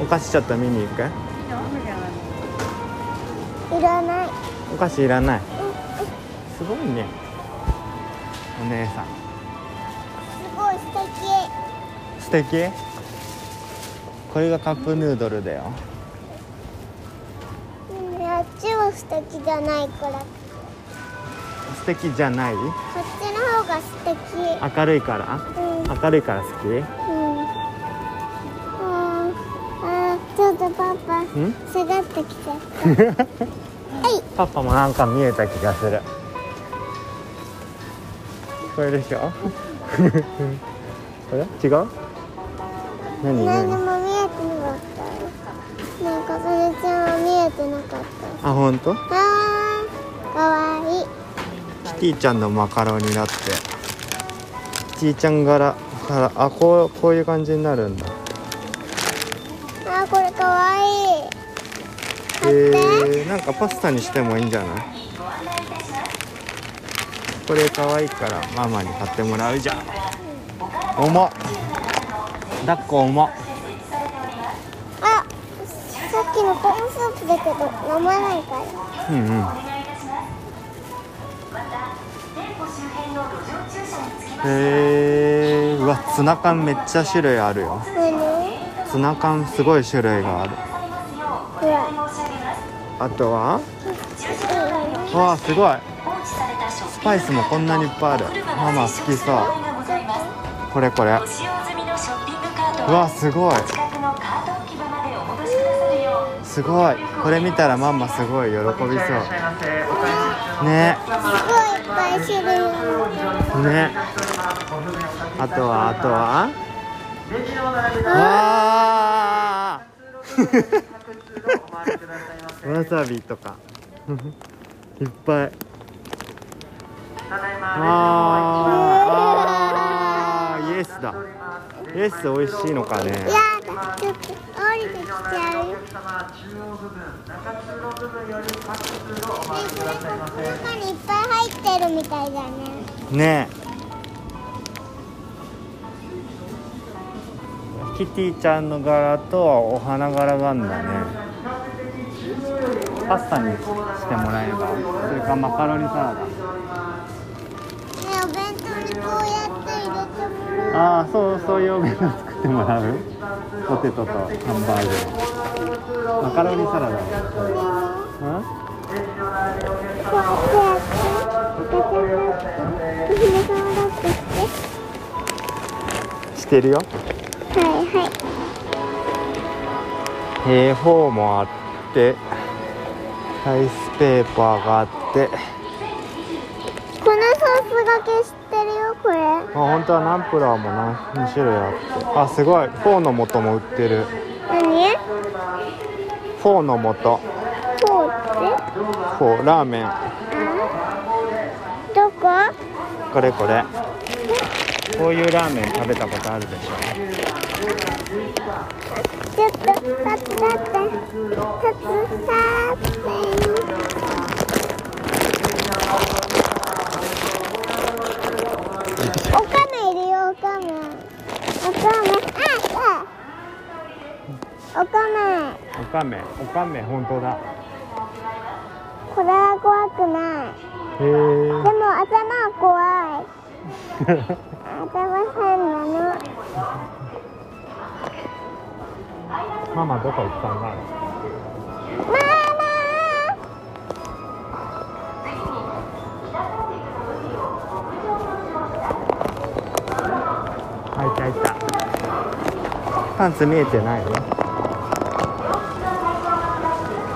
お菓子ちょっと見に行く？いらない。お菓子いらない？うん。すごいね。お姉さん。すごい素素敵？これがカップヌードルだよ。敵うんあっちは素敵じゃないから。こ素敵じゃない？っちの方が素敵。明るいから？うん。うん明るいから好き？あとパパん？下がってきちゃった。はい。パパもなんか見えた気がする。これでしょ？違う？何？何？何も見えてなかった。なんかそれちゃんは見えてなかった。あ本当？あーかわいい。キティちゃんのマカロニだって。キティちゃん柄からあこうこういう感じになるんだえー、なんかパスタにしてもいいんじゃない？これ可愛いからママに買ってもらうじゃん。重っ。抱っこ重っ。あさっきのコーンスープだけど飲まないから。うんうん。へえー、うわツナ缶めっちゃ種類あるよ。何？ツナ缶すごい種類があるあとは？わあすごい。スパイスもこんなにいっぱいある。ママ好きそう。これこれ。うわすごい。すごい。これ見たらママすごい喜びそう。ね。ね。あとはあとは？わあ わさびとか。いっぱい。あーあーイエスだ。イエス美味しいのかね。いやだちょっと降りてきちゃう。よ中にいっぱい入ってるみたいだね。ねキティちゃんの柄とお花柄があるんだねパスタにしてもらえばそれかマカロニサラダ。ねお弁当にこうやって入れてもらう。ああそうそういうお弁当作ってもらう。ポテトとハンバーグ。マカロニサラダしてるよ。はいはい。絵本もあってライスペーパーがあってこのソースがけ知ってるよこれ。あ本当はナンプラーもな2種類あって。あすごい。フォーの素も売ってる。何？フォーの素。こうって？フォーラーメン。あ？どこ？これこれ。こういうラーメン食べたことあるでしちょっと立って立って立っておかめいるよおかめ。おかめ。ああおかめ。ょおかめ。おかめ。本当だこれは怖くないへでも頭は怖い頭変なの。えママどこ行ったんだママパンツ見えてないよ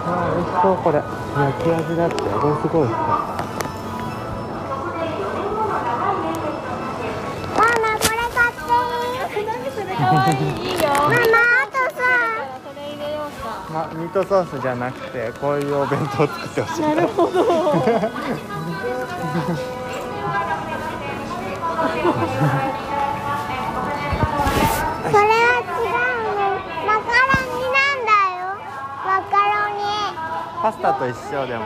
あー美味しそうこれ。焼き味だってこれすごい。好ママこれ買って。何それ可愛いいいよ。ママあとさまミートソースじゃなくてこういうお弁当を作ってほしい。なるほど パスタと一緒でも。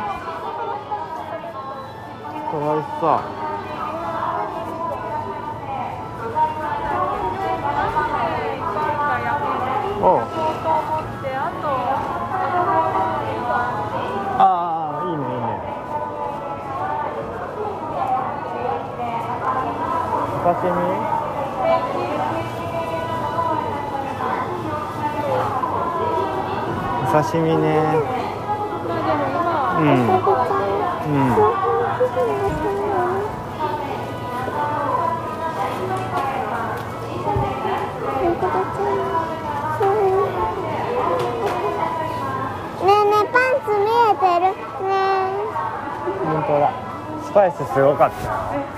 こしそう。おああいいねいいね。お刺身。お刺身ね。うん。うん。ねえねえパンツ見えてるね本当だスパイスすごかった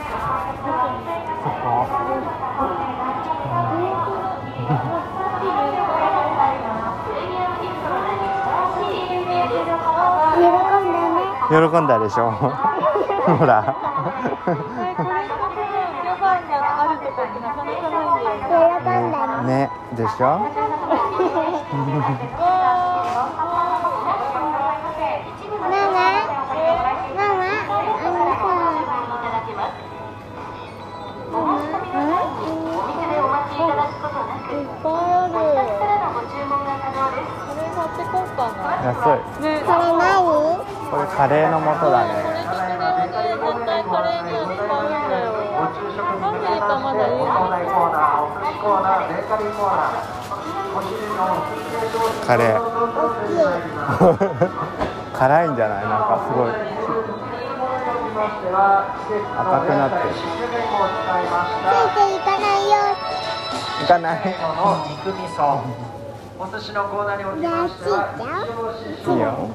喜んだでしょ。ほら。これこれこそ旅館があるとかってなかなかないんだよね喜んだねねでしょマ。ママ。マあのさいっぱいあるこれ買ってこうかな安いねカレー。の素だねカレー。辛いんじゃないなんかすごい赤くなってついていかないよいかないお寿司のコー。ナー。におきましてはいいよ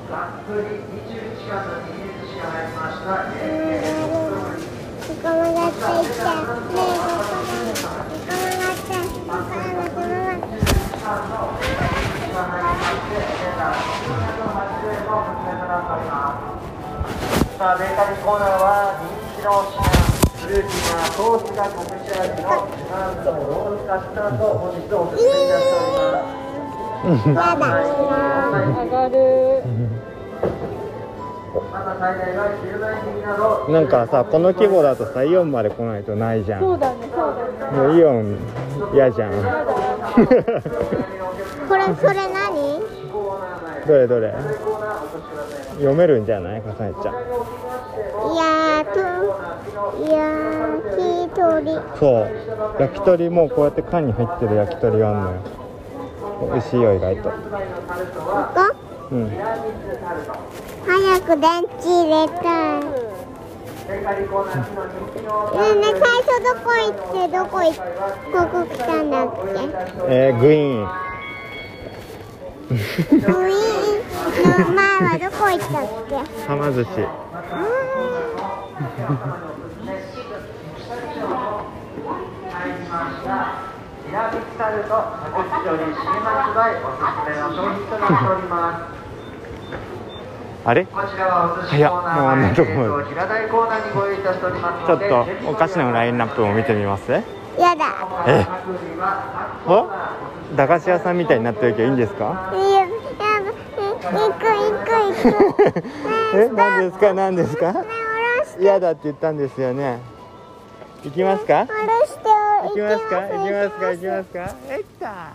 さあベーカリーコーナーは人気の品フルーティーなソースが隠し味のジュランドロールカスタード本日おすすめいたしておりますやだ上がるなん。かさこの規模だとさイオンまで来ないとないじゃん。そうだねそうだねもうイオン嫌じゃん。これそれ何どれどれ読めるん。じゃないかさえちゃん。やーと焼き鳥そう焼き鳥もこうやって缶に入ってる焼き鳥があるのよ美味しいよ意外とここうん早く電池入れたい。ねベーカリーコーナーの人気のえねえ最初どこ行ってどこ行ってここ来たんだっけ？えー、グイーン。ウィーンの前はどこ行ったっけ？はま寿司入りましたニラビキタルト100種より新発売おすすめの商品となっております。あれ？こちらはお寿司コーナーもうあんなとこ。まで前平台コーナーにご用意いたしておりますちょっとお菓子のラインナップを見てみます？やだ。え？お？駄菓子屋さんみたいになってるけどいいんですか？いややだ行く行く行くねえ何ですか何ですかえ下ろして嫌だって言ったんですよね行きますか？行きますか？行きます。か？行きますか？えった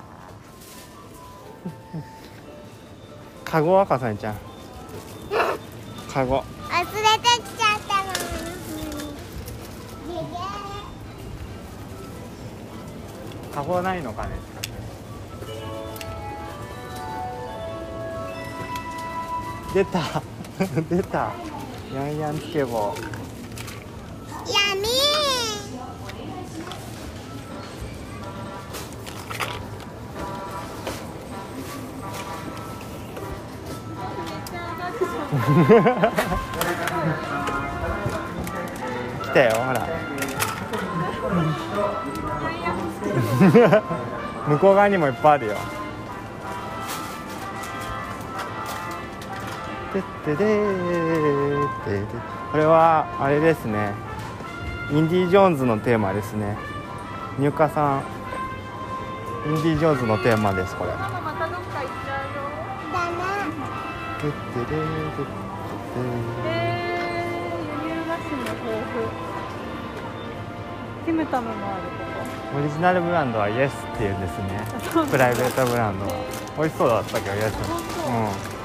カゴはかさんちゃん。カゴ。忘れてきちゃったの。カゴないのかね？出た。出た。ヤンヤンつけ棒。闇？来たよほら。向こう側にもいっぱいあるよ。てってでーってでこれはあれですね。インディ・ジョーンズのテーマですね。入荷さん。インディ・ジョーンズのテーマですこれ。てってでー輸入菓子も豊富キムタムもあるこ。オリジナルブランドはイエスっていうんですね。こプライベートブランドは。美味しそうだったけどイエス。うん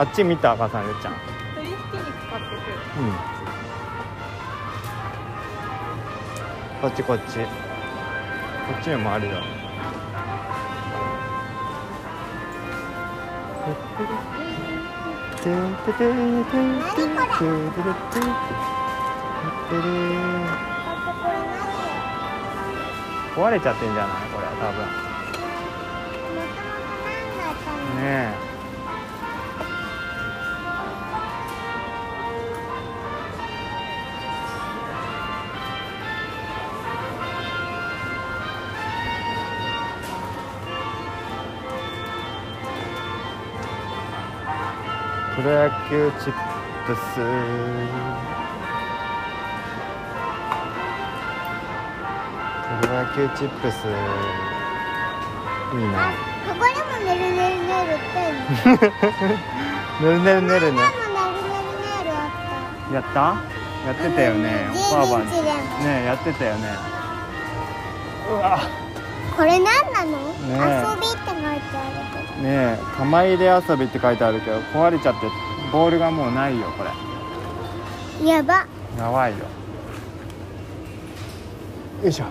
あっち見た赤さんゆっちゃん。鶏ひき肉買ってくる。うん。こっちこっち。こっちにもあるよ。壊れちゃってんじゃない？これ多分。ねえプロ野球チップス。プロ野球チップス。いいな。ここでもねるねるねるって ねるねるねるね。るやった？やってたよね。うんばあば12日でも。ねやってたよね。うわ。たこれ何なの、え。遊びって書いてあるけど。ねえ玉入れ遊びって書いてあるけど壊れちゃってボールがもうないよこれ。やば。やばいよ。よいしょ。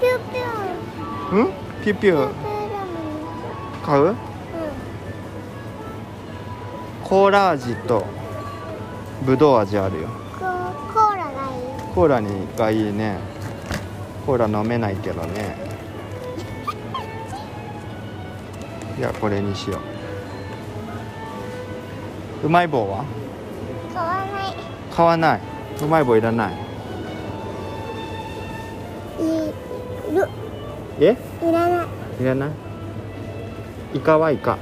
ピューピュん？ピュピュ買う？うん。コーラ味とぶどう味あるよコーラにがいいね。コーラ飲めないけどね。いやこれにしよう。うまい棒は？買わない。買わない。うまい棒いらない。いる。え？いらない。いらない？イカはイカ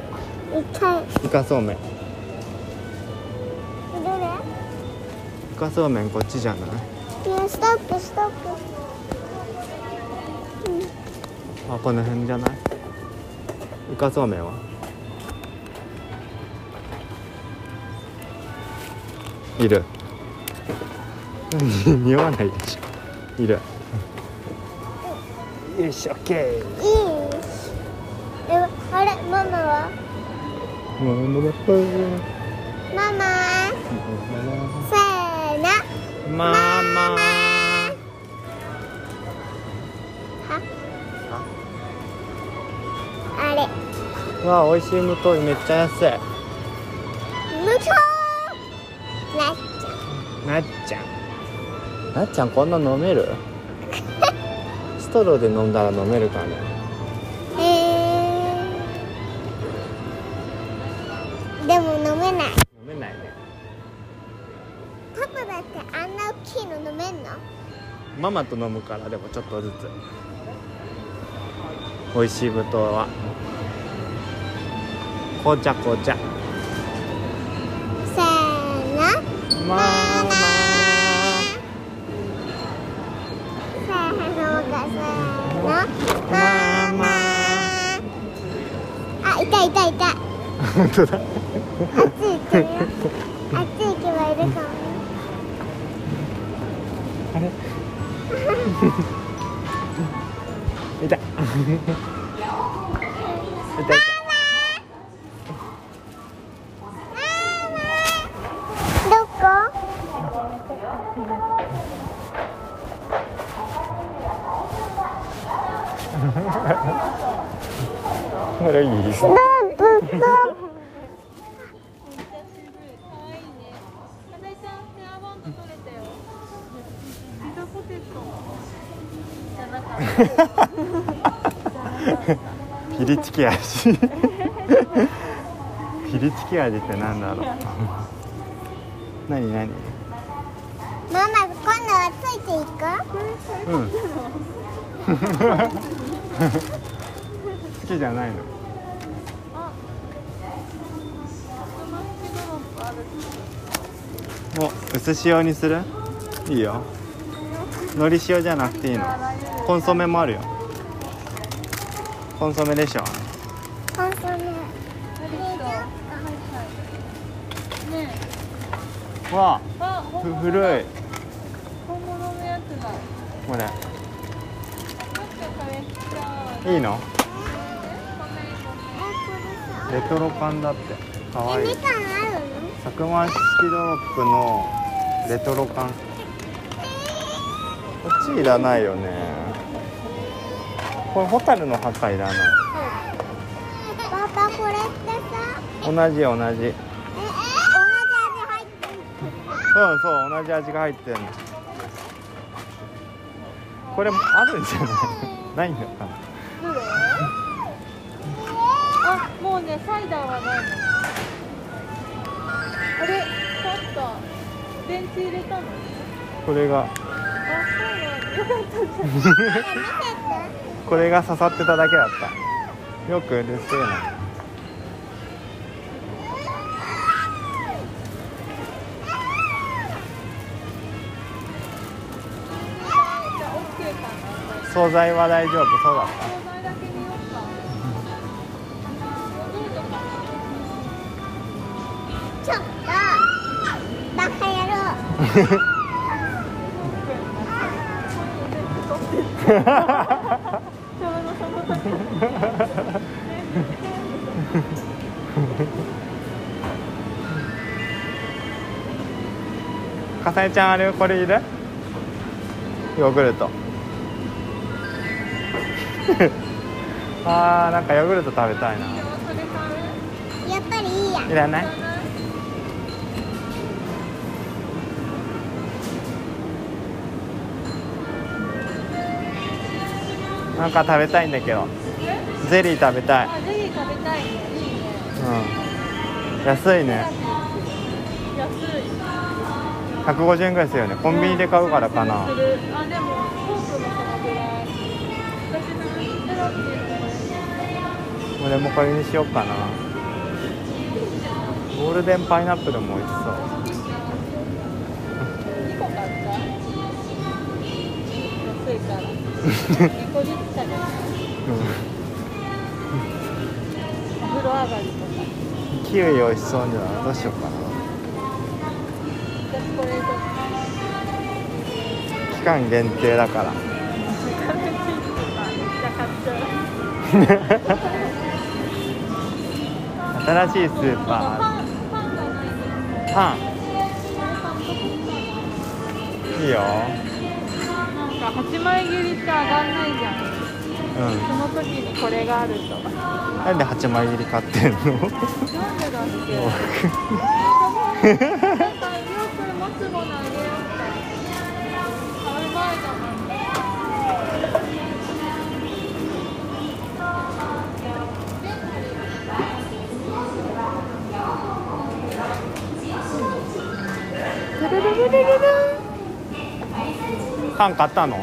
一回イカそうめん。イどれ？カそうめんこっちじゃない？いやストップストップ。あこの辺じゃない？イカそうめんは？いる。匂わないでしょ。いる。よいしょ OK いい。えあれママは？もうもうママせーのママは？あれ。わあ美味しい無糖めっちゃ安い。無糖。なっちゃなっちゃん。なっちゃんこんな飲める？ストローで飲んだら飲めるかね？うへえでもママと飲むからでもちょっとずつ。美味しい無糖は。紅茶紅茶。せーの。ママ。あいたいたいた。本当だ。あっち行ってるよあっち行けばいるかもいたい。たい。どここれいいどこどこめっちゃ渋い可愛いねかなえちゃんヘアバンド取れたよピザポテトじゃなかったピリチキ味。ピリチキ味ってなんだろう。何何？ママ今度はついていく？うん。好きじゃないの？お薄塩にする？いいよのり塩じゃなくていいの？コンソメもあるよ。コンソメでしょ？コンソメ。わふ古い。本物のやつだ。これ。い。いの？えレトロ感だって。かわいい。佐久間式ドロップのレトロ感こっちいらないよね。これホタルの墓いらない。パパこれってさ。同じ同じ。ええ同じ味入ってるそうそう同じ味が入ってるの。これもあるんじゃない？ないのかあもうねサイダーはないの。あれちょっと電池入れたの？これがこれが刺さってただけだった。よくうるせえな。惣菜は大丈夫そうだっ惣菜だけ見ようかヨーグルトかちょっとバカ野郎 かさえちゃんあれこれいるヨーグルト。あーなんかヨーグルト食べたいな。やっぱりいいや。いらない？なんか食べたいんだけど。ゼリー食べたい。あゼリー食べたい。ねいいね。うん。安いね。安い。150円ぐらいするよね。コンビニで買うからかな。あでもフォークもそのぐらい。私俺もこれにしようかな。ゴールデンパイナップルも美味しそう個ずつ食べたお風呂上がりとかキウイ美味しそうじゃないどうしようかな期間限定だから新しいスーパーパンいいよなんか8枚切りって上がんないじゃん。うん。その時にこれがあるとなんで8枚切り買ってんのなんでだっけなんかよく持つものあげよう買う前だもんルルルルルルパン買ったの？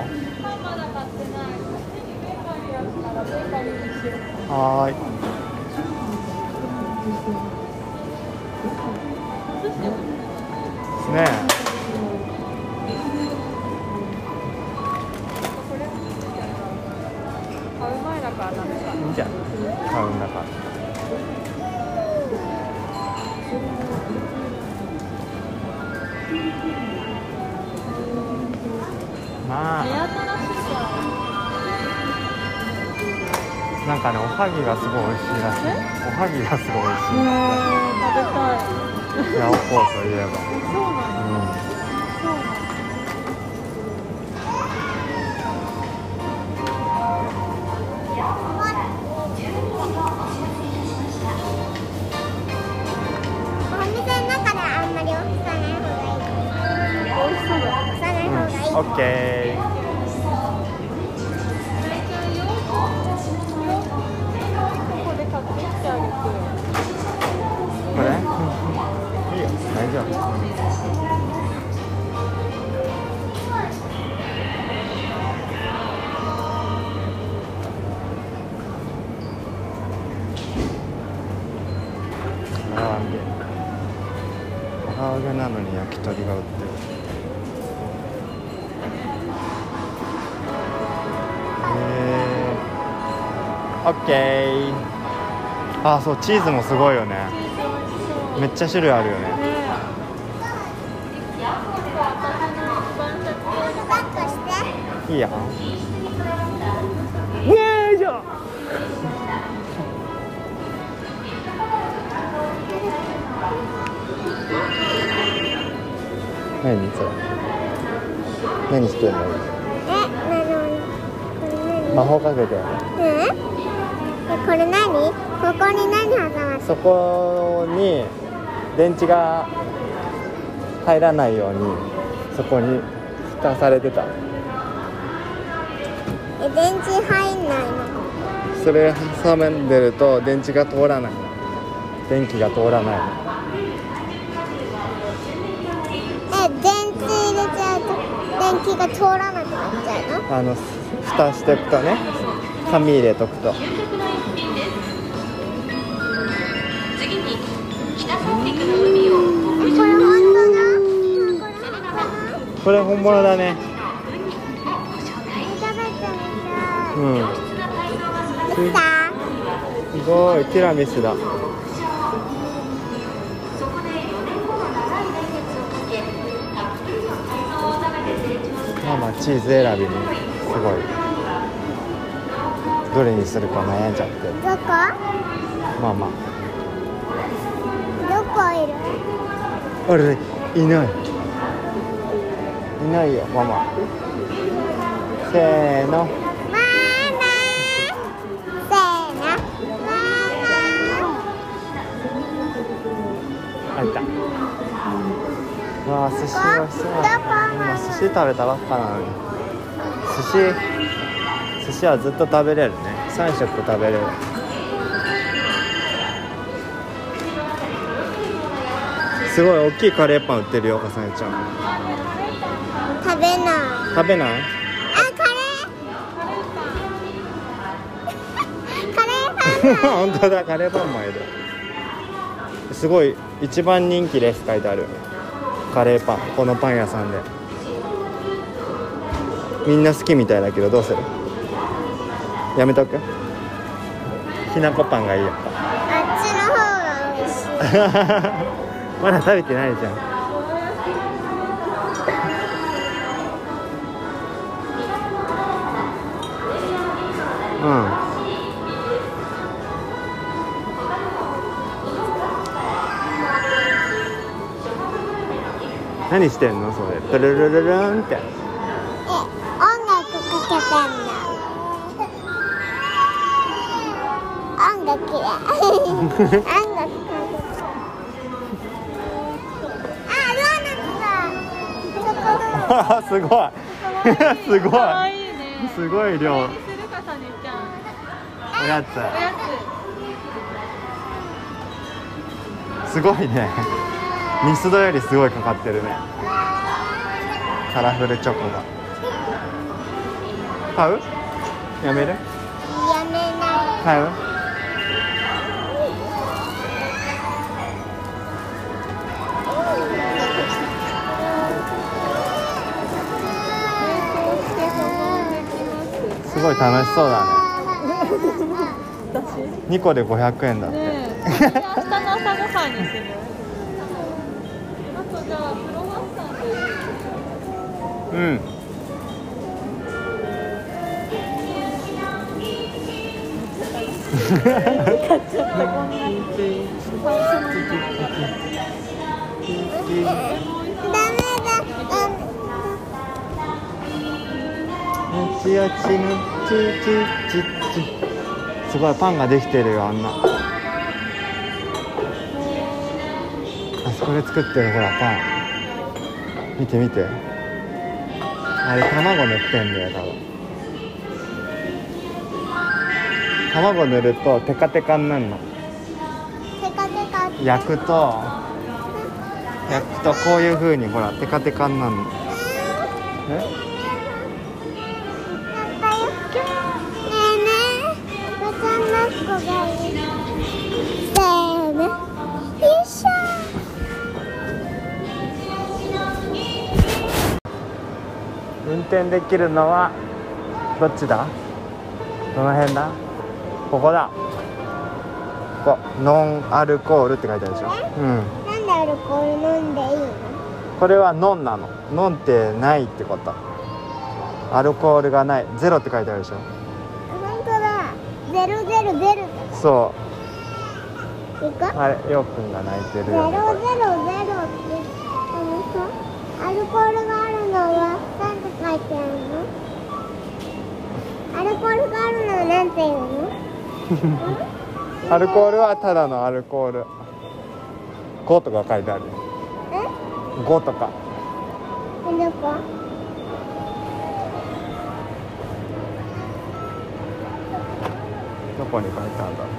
はーい。ねいいんじゃない買うんだからま目あ新しいからなんかねおはぎがすごい美味しいらしい。おはぎがすごい美味しい。食べたい。ヤオコーといえば。そうなんそうなないオッケーあそうチーズもすごいよね。めっちゃ種類あるよね、いいやイエーイじゃ何？それ。何してんの？魔法かけて、うん。これ何？ここに何挟まって？そこに電池が入らないようにそこに蓋されてた。え電池入んないのそれ挟んでると電池が通らない。電気が通らない。え電池入れちゃうと電気が通らなくなっちゃうの？あの蓋しておくとね紙入れとくと北三陸の海をえこれ本物だね。うん。すごいティラミスだ。そこで4年後の長い年月をかけたっぷりの海藻を食べて成長するまあまあチーズ選びにすごい。どれにするか悩んじゃって。どこ？まあまどこいる。ああれいない。いないよママ。せーの。ママ。せーの。マあいた。わあ寿司美味しそう。今寿司食べたばっかなのに。寿司。寿司はずっと食べれるね。3食食べれるすごい大きいカレーパン売ってるよかさねちゃん。マ食べない。食べない？あカレー。カレーパンだ。本当だカレーパンもいる。すごい一番人気です書いてある。カレーパンこのパン屋さんで。みんな好きみたいだけどどうする？やめとく？きなこパンがいいやっあっちの方が美味しい。ぱ まだ食べてないじゃん。うん。何してんのそれ。プルルルルンって。え音楽かけてんの。音楽。や 音ナツだそこすごい。すごい。すごい量。おやつ。すごいね。ミスドよりすごいかかってるね。カラフルチョコが。買う？やめる？買う？ごい楽しそうだね。2個で500円だって、つねえ。明日の朝ごはん。にするあとじゃあクロワッサうん。ダメだダメよちよちすごいパンができてるよあんな。あそこで作ってるほらパン。見て見て。あれ卵塗ってんだよ多分。卵塗るとテカテカになるの。テカテカって。焼くと焼くとこういう風にほらテカテカになるの。え？転できるのはどっちだ？どの辺だ？ここだ。ここノンアルコールって書いてあるでしょ。うん。なんでアルコール飲んでいいの？これはノンなの。ノンってないってこと。アルコールがない。ゼロって書いてあるでしょ。本当だ。ゼロゼロゼロ。そう。うあれようくんが泣いてるゼロゼロゼロってあのさアルコールがあるのは書いてあるの？アルコールがあるのは何て言うの？アルコールはただのアルコール。5とか書いてある。え？5とか。どこ？どこに書いてあるんだ？ろ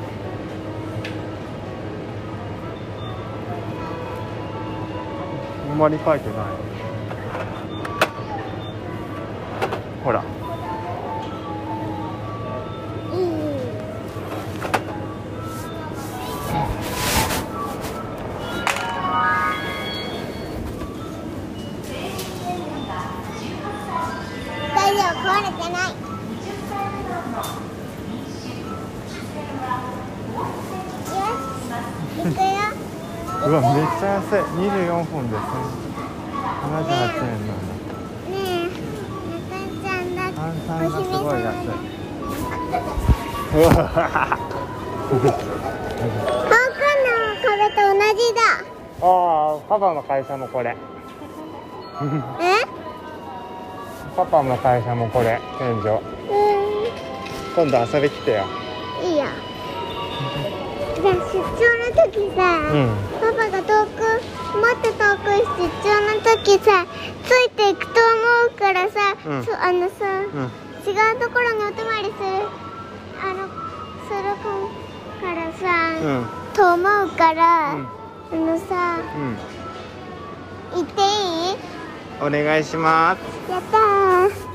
うあんまり書いてないほら。うわめっちゃ安い。24分で78円なんだんだって炭酸がすごい安いお姫様だうわ香港の壁と同じだ。ああパパの会社もこれ。え？パパの会社もこれ天井う今度遊び来てよ。んいいよ。じゃあ出張の時さ、うん。パパが遠くもっと遠く出張の時さついていくと思うからさ、うん。そあのさ、うん。違うところにお泊まりするあのするからさ、うん。と思うから、うん。あのさうん。行っていい？お願いします。やったー